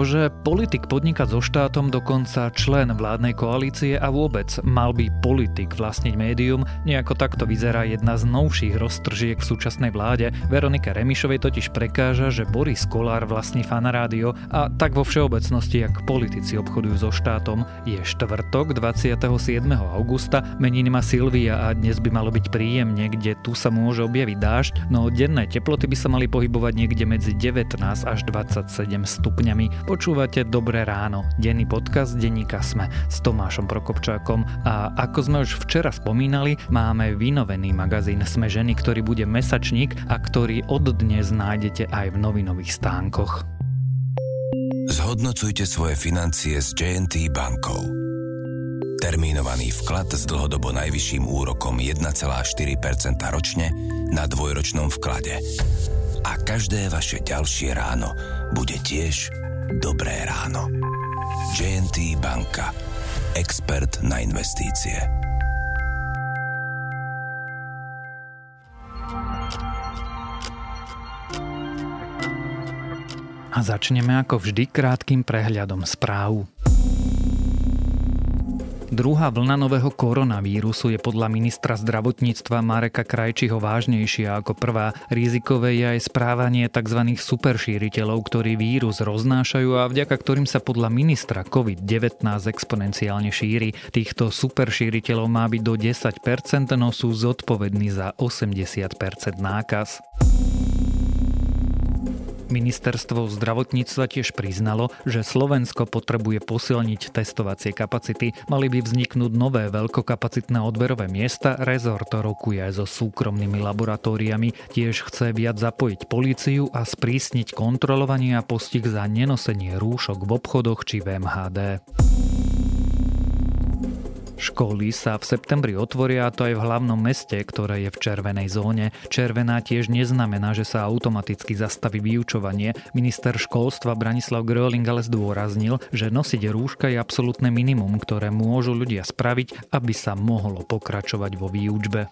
môže politik podnikať so štátom dokonca člen vládnej koalície a vôbec mal by politik vlastniť médium? Nejako takto vyzerá jedna z novších roztržiek v súčasnej vláde. Veronike Remišovej totiž prekáža, že Boris Kolár vlastní fanarádio a tak vo všeobecnosti, ak politici obchodujú so štátom. Je štvrtok 27. augusta, meniny má Silvia a dnes by malo byť príjemne, kde tu sa môže objaviť dážď, no denné teploty by sa mali pohybovať niekde medzi 19 až 27 stupňami. Počúvate Dobré ráno, denný podcast denníka Sme s Tomášom Prokopčákom a ako sme už včera spomínali, máme vynovený magazín Sme ženy, ktorý bude mesačník a ktorý od dnes nájdete aj v novinových stánkoch. Zhodnocujte svoje financie s JNT bankou. Termínovaný vklad s dlhodobo najvyšším úrokom 1,4% ročne na dvojročnom vklade. A každé vaše ďalšie ráno bude tiež dobré ráno. JNT banka. Expert na investície. A začneme ako vždy krátkým prehľadom správ. Druhá vlna nového koronavírusu je podľa ministra zdravotníctva Mareka Krajčiho vážnejšia ako prvá. Rizikové je aj správanie tzv. superšíriteľov, ktorí vírus roznášajú a vďaka ktorým sa podľa ministra COVID-19 exponenciálne šíri. Týchto superšíriteľov má byť do 10%, no sú zodpovední za 80% nákaz. Ministerstvo zdravotníctva tiež priznalo, že Slovensko potrebuje posilniť testovacie kapacity. Mali by vzniknúť nové veľkokapacitné odberové miesta, rezort rokuje aj so súkromnými laboratóriami. Tiež chce viac zapojiť políciu a sprísniť kontrolovanie a postih za nenosenie rúšok v obchodoch či v MHD. Školy sa v septembri otvoria to aj v hlavnom meste, ktoré je v červenej zóne. Červená tiež neznamená, že sa automaticky zastaví vyučovanie. Minister školstva Branislav Gröling ale zdôraznil, že nosiť rúška je absolútne minimum, ktoré môžu ľudia spraviť, aby sa mohlo pokračovať vo výučbe.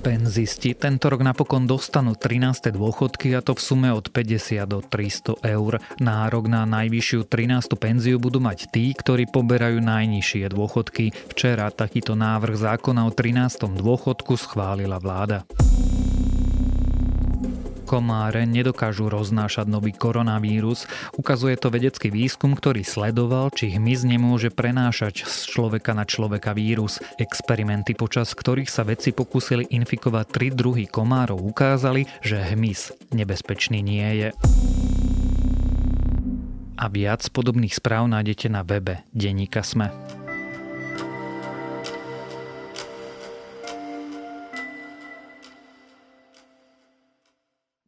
Penzisti tento rok napokon dostanú 13. dôchodky a to v sume od 50 do 300 eur. Nárok na najvyššiu 13. penziu budú mať tí, ktorí poberajú najnižšie dôchodky. Včera takýto návrh zákona o 13. dôchodku schválila vláda komáre nedokážu roznášať nový koronavírus. Ukazuje to vedecký výskum, ktorý sledoval, či hmyz nemôže prenášať z človeka na človeka vírus. Experimenty, počas ktorých sa vedci pokúsili infikovať tri druhy komárov, ukázali, že hmyz nebezpečný nie je. A viac podobných správ nájdete na webe Deníka Sme.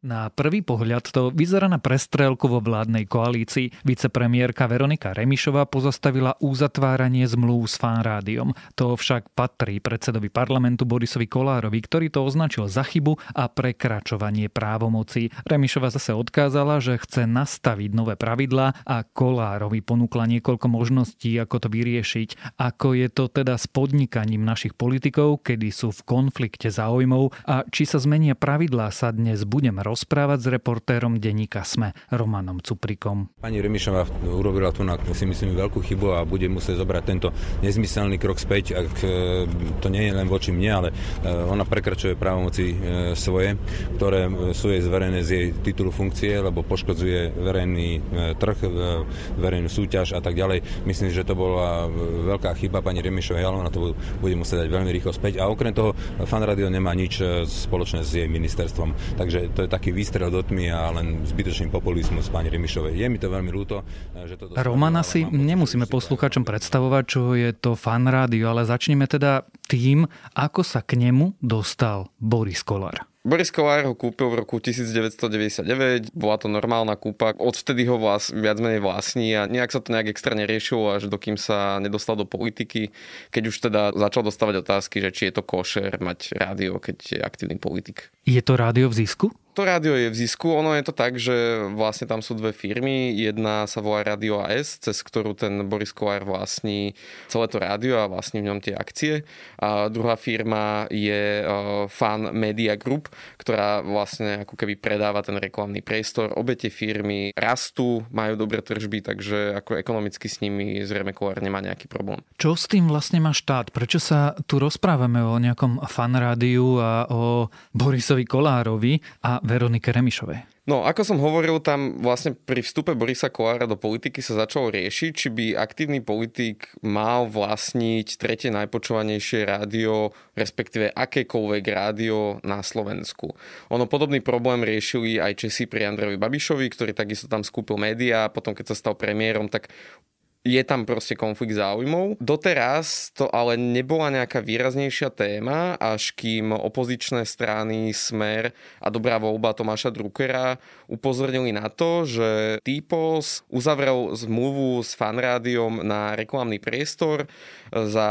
Na prvý pohľad to vyzerá na prestrelku vo vládnej koalícii. Vicepremiérka Veronika Remišová pozastavila uzatváranie zmluv s fanrádiom. To však patrí predsedovi parlamentu Borisovi Kolárovi, ktorý to označil za chybu a prekračovanie právomocí. Remišova zase odkázala, že chce nastaviť nové pravidlá a Kolárovi ponúkla niekoľko možností, ako to vyriešiť. Ako je to teda s podnikaním našich politikov, kedy sú v konflikte záujmov a či sa zmenia pravidlá sa dnes budem rozprávať rozprávať s reportérom denníka SME Romanom Cuprikom. Pani Remišová urobila tu na, si myslím, veľkú chybu a bude musieť zobrať tento nezmyselný krok späť. Ak e, to nie je len voči mne, ale e, ona prekračuje právomoci e, svoje, ktoré sú jej zverené z jej titulu funkcie, lebo poškodzuje verejný trh, verejnú súťaž a tak ďalej. Myslím, že to bola veľká chyba pani Remišovej, ale ona to bude musieť dať veľmi rýchlo späť. A okrem toho, Fan Radio nemá nič spoločné s jej ministerstvom. Takže to je tak taký výstrel do tmy a len zbytočný populizmus pani Remišovej. Je mi to veľmi ľúto, že to Romana si nemusíme poslucháčom predstavovať, čo je to fan rádio, ale začneme teda tým, ako sa k nemu dostal Boris Kolár. Boris Kolár ho kúpil v roku 1999, bola to normálna kúpa, odvtedy ho vlast, viac menej vlastní a nejak sa to nejak extra neriešilo, až dokým sa nedostal do politiky, keď už teda začal dostávať otázky, že či je to košer mať rádio, keď je aktívny politik. Je to rádio v zisku? To rádio je v zisku, ono je to tak, že vlastne tam sú dve firmy. Jedna sa volá Radio AS, cez ktorú ten Boris Kolár vlastní celé to rádio a vlastní v ňom tie akcie. A druhá firma je uh, Fan Media Group, ktorá vlastne ako keby predáva ten reklamný priestor. Obe tie firmy rastú, majú dobré tržby, takže ako ekonomicky s nimi zrejme Kolár nemá nejaký problém. Čo s tým vlastne má štát? Prečo sa tu rozprávame o nejakom fan rádiu a o Borisovi Kolárovi a Veronike Remišovej. No, ako som hovoril, tam vlastne pri vstupe Borisa Kolára do politiky sa začalo riešiť, či by aktívny politik mal vlastniť tretie najpočúvanejšie rádio, respektíve akékoľvek rádio na Slovensku. Ono podobný problém riešili aj Česi pri Andrejovi Babišovi, ktorý takisto tam skúpil médiá, potom keď sa stal premiérom, tak je tam proste konflikt záujmov. Doteraz to ale nebola nejaká výraznejšia téma, až kým opozičné strany Smer a Dobrá voľba Tomáša Druckera upozornili na to, že Typos uzavrel zmluvu s fanrádiom na reklamný priestor za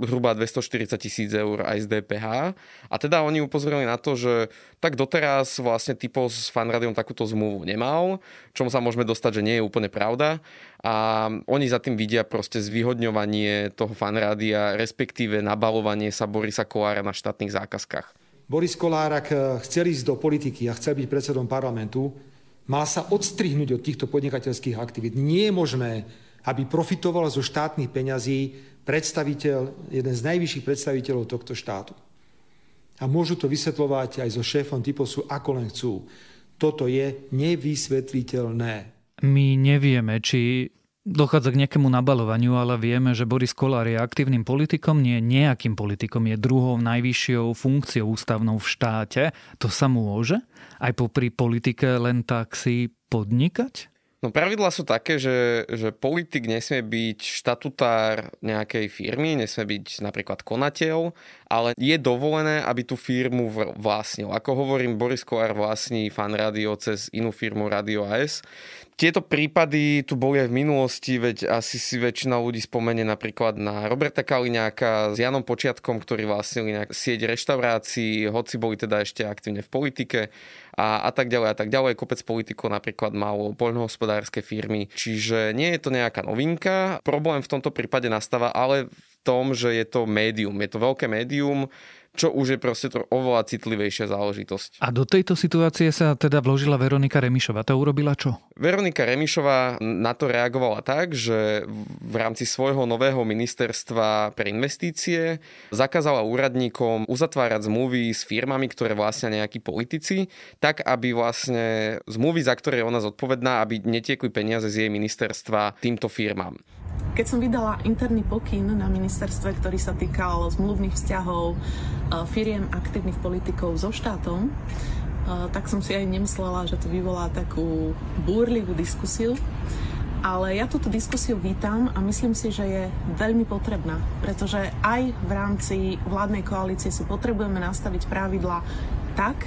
hruba 240 tisíc eur aj z DPH. A teda oni upozorili na to, že tak doteraz vlastne Typos s fanrádiom takúto zmluvu nemal, čomu sa môžeme dostať, že nie je úplne pravda a oni za tým vidia proste zvýhodňovanie toho fanrádia, respektíve nabalovanie sa Borisa Kolára na štátnych zákazkách. Boris Kolár, ak chcel ísť do politiky a chcel byť predsedom parlamentu, mal sa odstrihnúť od týchto podnikateľských aktivít. Nie je možné, aby profitoval zo štátnych peňazí predstaviteľ, jeden z najvyšších predstaviteľov tohto štátu. A môžu to vysvetľovať aj so šéfom Typosu, ako len chcú. Toto je nevysvetliteľné my nevieme, či dochádza k nejakému nabalovaniu, ale vieme, že Boris Kolár je aktívnym politikom, nie nejakým politikom, je druhou najvyššou funkciou ústavnou v štáte. To sa môže aj popri politike len tak si podnikať? No pravidlá sú také, že, že politik nesmie byť štatutár nejakej firmy, nesmie byť napríklad konateľ, ale je dovolené, aby tú firmu vlastnil. Ako hovorím, Boris Kolár vlastní fan radio cez inú firmu Radio AS. Tieto prípady tu boli aj v minulosti, veď asi si väčšina ľudí spomenie napríklad na Roberta Kaliňáka s Janom Počiatkom, ktorí vlastnili nejak sieť reštaurácií, hoci boli teda ešte aktívne v politike a, a tak ďalej a tak ďalej. Kopec politikov napríklad malo poľnohospodárske firmy, čiže nie je to nejaká novinka. Problém v tomto prípade nastáva ale tom, že je to médium. Je to veľké médium, čo už je proste to oveľa citlivejšia záležitosť. A do tejto situácie sa teda vložila Veronika Remišová. To urobila čo? Veronika Remišová na to reagovala tak, že v rámci svojho nového ministerstva pre investície zakázala úradníkom uzatvárať zmluvy s firmami, ktoré vlastne nejakí politici, tak aby vlastne zmluvy, za ktoré je ona zodpovedná, aby netiekli peniaze z jej ministerstva týmto firmám. Keď som vydala interný pokyn na ministerstve, ktorý sa týkal zmluvných vzťahov e, firiem aktívnych politikov so štátom, e, tak som si aj nemyslela, že to vyvolá takú búrlivú diskusiu. Ale ja túto diskusiu vítam a myslím si, že je veľmi potrebná, pretože aj v rámci vládnej koalície si potrebujeme nastaviť pravidla tak,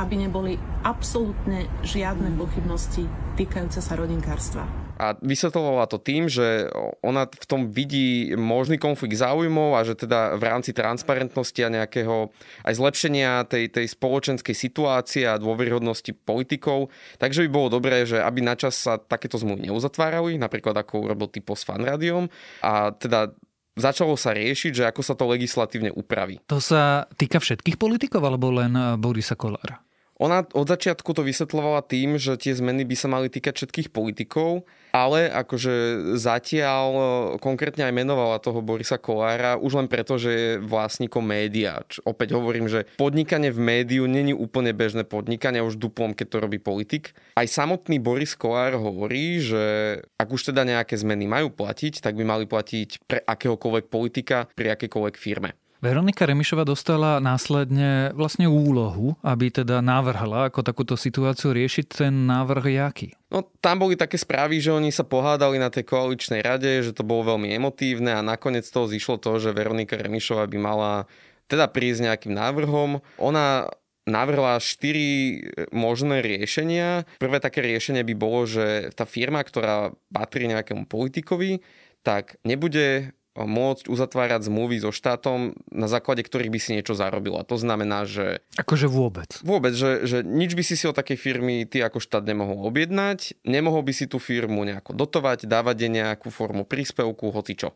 aby neboli absolútne žiadne pochybnosti týkajúce sa rodinkárstva a vysvetlovala to tým, že ona v tom vidí možný konflikt záujmov a že teda v rámci transparentnosti a nejakého aj zlepšenia tej, tej spoločenskej situácie a dôveryhodnosti politikov, takže by bolo dobré, že aby načas sa takéto zmluvy neuzatvárali, napríklad ako urobil typo s fanrádiom a teda začalo sa riešiť, že ako sa to legislatívne upraví. To sa týka všetkých politikov alebo len Borisa Kolára? Ona od začiatku to vysvetlovala tým, že tie zmeny by sa mali týkať všetkých politikov, ale akože zatiaľ e, konkrétne aj menovala toho Borisa Kolára už len preto, že je vlastníkom média. Opäť hovorím, že podnikanie v médiu není úplne bežné podnikanie, už duplom, keď to robí politik. Aj samotný Boris Kolár hovorí, že ak už teda nejaké zmeny majú platiť, tak by mali platiť pre akéhokoľvek politika, pri akékoľvek firme. Veronika Remišova dostala následne vlastne úlohu, aby teda navrhla ako takúto situáciu riešiť ten návrh jaký? No tam boli také správy, že oni sa pohádali na tej koaličnej rade, že to bolo veľmi emotívne a nakoniec toho zišlo to, že Veronika Remišova by mala teda prísť nejakým návrhom. Ona navrhla štyri možné riešenia. Prvé také riešenie by bolo, že tá firma, ktorá patrí nejakému politikovi, tak nebude môcť uzatvárať zmluvy so štátom, na základe ktorých by si niečo zarobil. A to znamená, že... Akože vôbec. Vôbec, že, že nič by si si od takej firmy ty ako štát nemohol objednať, nemohol by si tú firmu nejako dotovať, dávať jej nejakú formu príspevku, hoci čo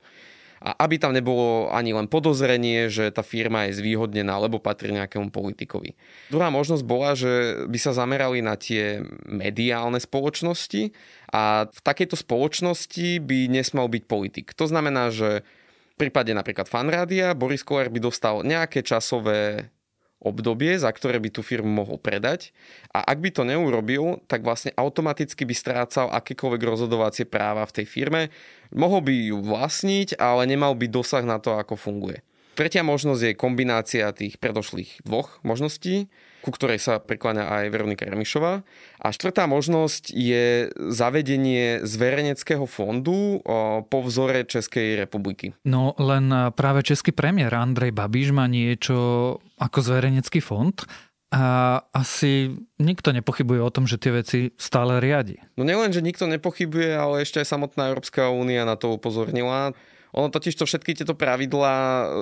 a aby tam nebolo ani len podozrenie, že tá firma je zvýhodnená, alebo patrí nejakému politikovi. Druhá možnosť bola, že by sa zamerali na tie mediálne spoločnosti a v takejto spoločnosti by nesmal byť politik. To znamená, že v prípade napríklad fanrádia Boris Kolár by dostal nejaké časové obdobie, za ktoré by tú firmu mohol predať. A ak by to neurobil, tak vlastne automaticky by strácal akékoľvek rozhodovacie práva v tej firme. Mohol by ju vlastniť, ale nemal by dosah na to, ako funguje. Tretia možnosť je kombinácia tých predošlých dvoch možností, ku ktorej sa prikláňa aj Veronika Remišová. A štvrtá možnosť je zavedenie zverejneckého fondu po vzore Českej republiky. No len práve český premiér Andrej Babiš má niečo ako zverejnecký fond a asi nikto nepochybuje o tom, že tie veci stále riadi. No nielen, že nikto nepochybuje, ale ešte aj samotná Európska únia na to upozornila. Ono totiž to všetky tieto pravidlá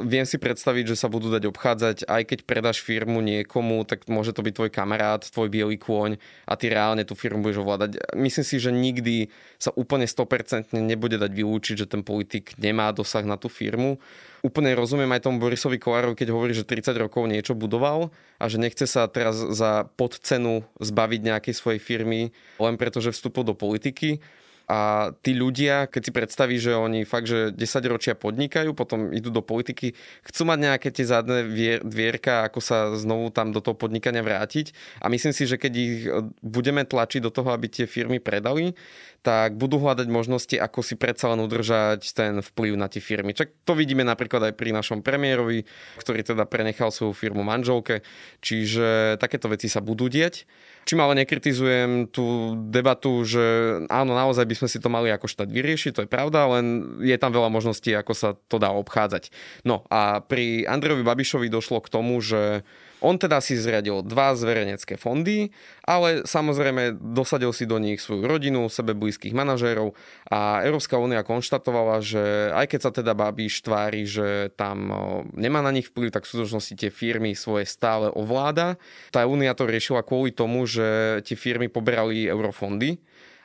viem si predstaviť, že sa budú dať obchádzať, aj keď predáš firmu niekomu, tak môže to byť tvoj kamarát, tvoj biely kôň a ty reálne tú firmu budeš ovládať. Myslím si, že nikdy sa úplne 100% nebude dať vylúčiť, že ten politik nemá dosah na tú firmu. Úplne rozumiem aj tomu Borisovi Kolárovi, keď hovorí, že 30 rokov niečo budoval a že nechce sa teraz za podcenu zbaviť nejakej svojej firmy len preto, že vstúpil do politiky a tí ľudia, keď si predstaví, že oni fakt, že 10 ročia podnikajú, potom idú do politiky, chcú mať nejaké tie zadné dvierka, ako sa znovu tam do toho podnikania vrátiť. A myslím si, že keď ich e, budeme tlačiť do toho, aby tie firmy predali, tak budú hľadať možnosti, ako si predsa len udržať ten vplyv na tie firmy. Čak to vidíme napríklad aj pri našom premiérovi, ktorý teda prenechal svoju firmu manželke, čiže takéto veci sa budú diať. Čím ale nekritizujem tú debatu, že áno, naozaj by sme si to mali ako štát vyriešiť, to je pravda, len je tam veľa možností, ako sa to dá obchádzať. No a pri Andrejovi Babišovi došlo k tomu, že on teda si zriadil dva zverejnecké fondy, ale samozrejme dosadil si do nich svoju rodinu, sebe blízkych manažérov a Európska únia konštatovala, že aj keď sa teda Babiš tvári, že tam nemá na nich vplyv, tak v skutočnosti tie firmy svoje stále ovláda. Tá únia to riešila kvôli tomu, že tie firmy poberali eurofondy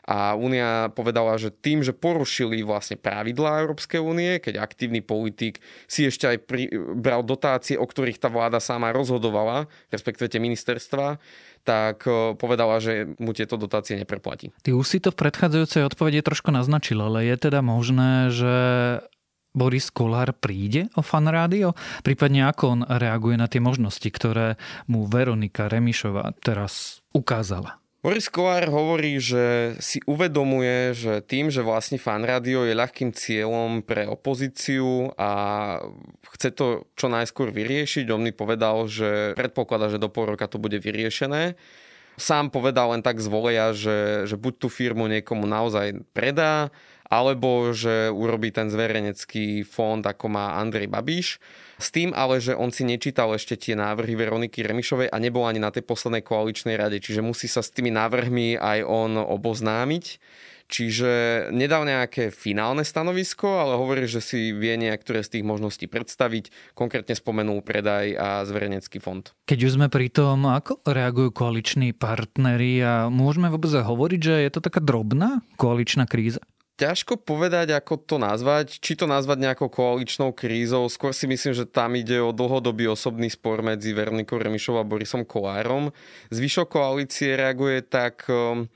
a Únia povedala, že tým, že porušili vlastne pravidlá Európskej únie, keď aktívny politik si ešte aj pri, bral dotácie, o ktorých tá vláda sama rozhodovala, respektíve tie ministerstva, tak povedala, že mu tieto dotácie nepreplatí. Ty už si to v predchádzajúcej odpovede trošku naznačil, ale je teda možné, že Boris Kolár príde o fan rádio? Prípadne ako on reaguje na tie možnosti, ktoré mu Veronika Remišová teraz ukázala? Boris Kolár hovorí, že si uvedomuje, že tým, že vlastne fan rádio je ľahkým cieľom pre opozíciu a chce to čo najskôr vyriešiť, on mi povedal, že predpokladá, že do pol roka to bude vyriešené. Sám povedal len tak z voleja, že, že buď tú firmu niekomu naozaj predá, alebo že urobí ten zverejnecký fond, ako má Andrej Babiš. S tým ale, že on si nečítal ešte tie návrhy Veroniky Remišovej a nebol ani na tej poslednej koaličnej rade, čiže musí sa s tými návrhmi aj on oboznámiť. Čiže nedal nejaké finálne stanovisko, ale hovorí, že si vie niektoré z tých možností predstaviť. Konkrétne spomenul predaj a zverejnecký fond. Keď už sme pri tom, ako reagujú koaliční partnery a môžeme vôbec hovoriť, že je to taká drobná koaličná kríza? Ťažko povedať, ako to nazvať. Či to nazvať nejakou koaličnou krízou. Skôr si myslím, že tam ide o dlhodobý osobný spor medzi Veronikou Remišovou a Borisom Kolárom. Zvyšok koalície reaguje tak um,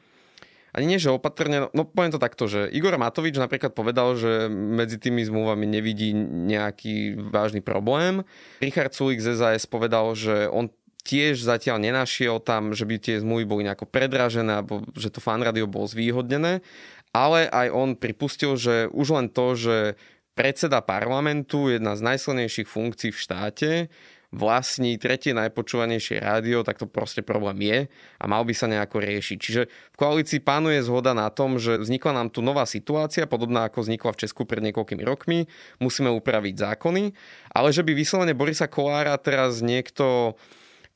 ani nie, že opatrne, no poviem to takto, že Igor Matovič napríklad povedal, že medzi tými zmluvami nevidí nejaký vážny problém. Richard Sulik z SAS povedal, že on tiež zatiaľ nenašiel tam, že by tie zmluvy boli nejako predražené alebo že to fanradio bolo zvýhodnené ale aj on pripustil, že už len to, že predseda parlamentu, jedna z najsilnejších funkcií v štáte, vlastní tretie najpočúvanejšie rádio, tak to proste problém je a mal by sa nejako riešiť. Čiže v koalícii pánuje zhoda na tom, že vznikla nám tu nová situácia, podobná ako vznikla v Česku pred niekoľkými rokmi, musíme upraviť zákony, ale že by vyslovene Borisa Kolára teraz niekto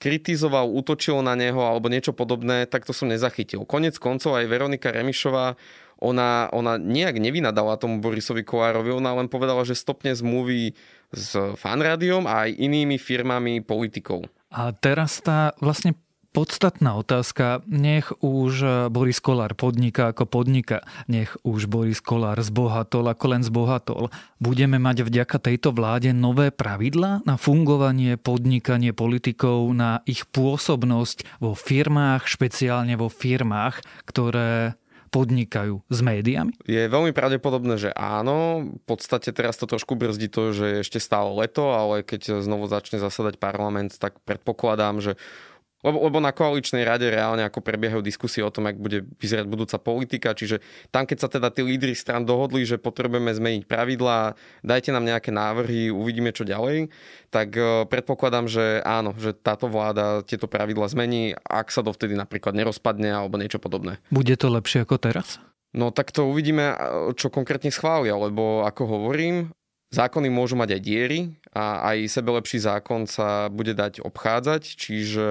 kritizoval, útočil na neho alebo niečo podobné, tak to som nezachytil. Konec koncov aj Veronika Remišová ona, ona nejak nevynadala tomu Borisovi Kolárovi, ona len povedala, že stopne zmluvy s fanrádiom a aj inými firmami politikov. A teraz tá vlastne podstatná otázka. Nech už Boris Kolár podniká ako podniká. Nech už Boris Kolár zbohatol ako len zbohatol. Budeme mať vďaka tejto vláde nové pravidlá na fungovanie, podnikanie politikov, na ich pôsobnosť vo firmách, špeciálne vo firmách, ktoré podnikajú s médiami? Je veľmi pravdepodobné, že áno. V podstate teraz to trošku brzdí to, že je ešte stále leto, ale keď znovu začne zasadať parlament, tak predpokladám, že lebo, lebo na koaličnej rade reálne ako prebiehajú diskusie o tom, ak bude vyzerať budúca politika, čiže tam, keď sa teda tí lídry stran dohodli, že potrebujeme zmeniť pravidlá, dajte nám nejaké návrhy, uvidíme čo ďalej, tak e, predpokladám, že áno, že táto vláda tieto pravidlá zmení, ak sa dovtedy napríklad nerozpadne alebo niečo podobné. Bude to lepšie ako teraz? No tak to uvidíme, čo konkrétne schvália, lebo ako hovorím, Zákony môžu mať aj diery a aj sebelepší zákon sa bude dať obchádzať, čiže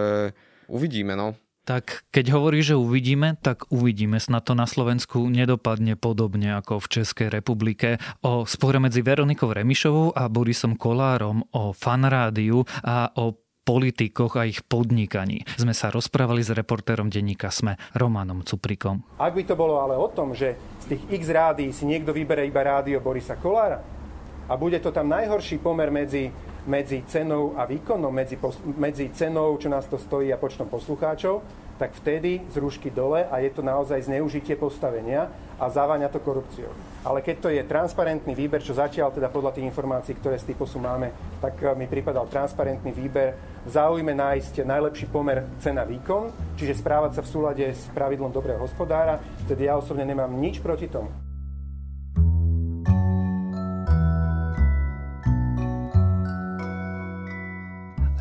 uvidíme, no. Tak keď hovorí, že uvidíme, tak uvidíme. Snad to na Slovensku nedopadne podobne ako v Českej republike. O spore medzi Veronikou Remišovou a Borisom Kolárom, o fanrádiu a o politikoch a ich podnikaní. Sme sa rozprávali s reportérom denníka Sme, Romanom Cuprikom. Ak by to bolo ale o tom, že z tých x rádií si niekto vybere iba rádio Borisa Kolára, a bude to tam najhorší pomer medzi, medzi cenou a výkonom, medzi, medzi cenou, čo nás to stojí a počtom poslucháčov, tak vtedy z rúšky dole a je to naozaj zneužitie postavenia a závaňa to korupciou. Ale keď to je transparentný výber, čo zatiaľ teda podľa tých informácií, ktoré z typosu máme, tak eh, mi pripadal transparentný výber v záujme nájsť najlepší pomer cena-výkon, čiže správať sa v súlade s pravidlom dobrého hospodára, tedy ja osobne nemám nič proti tomu.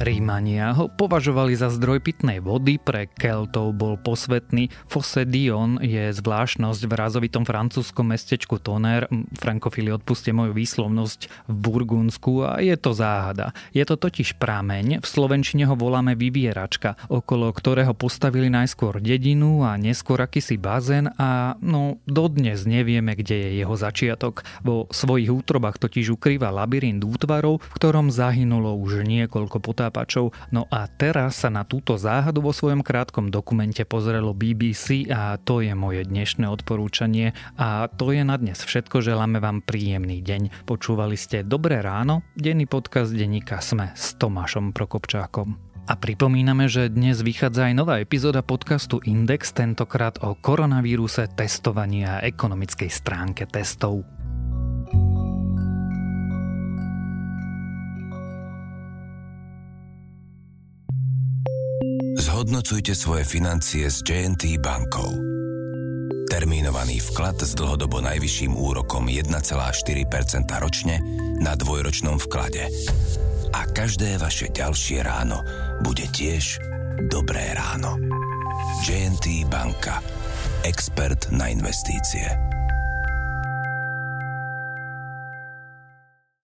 Rímania ho považovali za zdroj pitnej vody, pre Keltov bol posvetný. Fosse Dion je zvláštnosť v rázovitom francúzskom mestečku Toner. Frankofili odpuste moju výslovnosť v Burgundsku a je to záhada. Je to totiž prameň, v Slovenčine ho voláme vyvieračka, okolo ktorého postavili najskôr dedinu a neskôr akýsi bazén a no dodnes nevieme, kde je jeho začiatok. Vo svojich útrobách totiž ukrýva labyrint útvarov, v ktorom zahynulo už niekoľko potápov potápačov. No a teraz sa na túto záhadu vo svojom krátkom dokumente pozrelo BBC a to je moje dnešné odporúčanie. A to je na dnes všetko, želáme vám príjemný deň. Počúvali ste Dobré ráno, denný podcast denníka Sme s Tomášom Prokopčákom. A pripomíname, že dnes vychádza aj nová epizóda podcastu Index, tentokrát o koronavíruse, testovaní a ekonomickej stránke testov. Zhodnocujte svoje financie s JNT bankou. Termínovaný vklad s dlhodobo najvyšším úrokom 1,4% ročne na dvojročnom vklade. A každé vaše ďalšie ráno bude tiež dobré ráno. JNT banka. Expert na investície.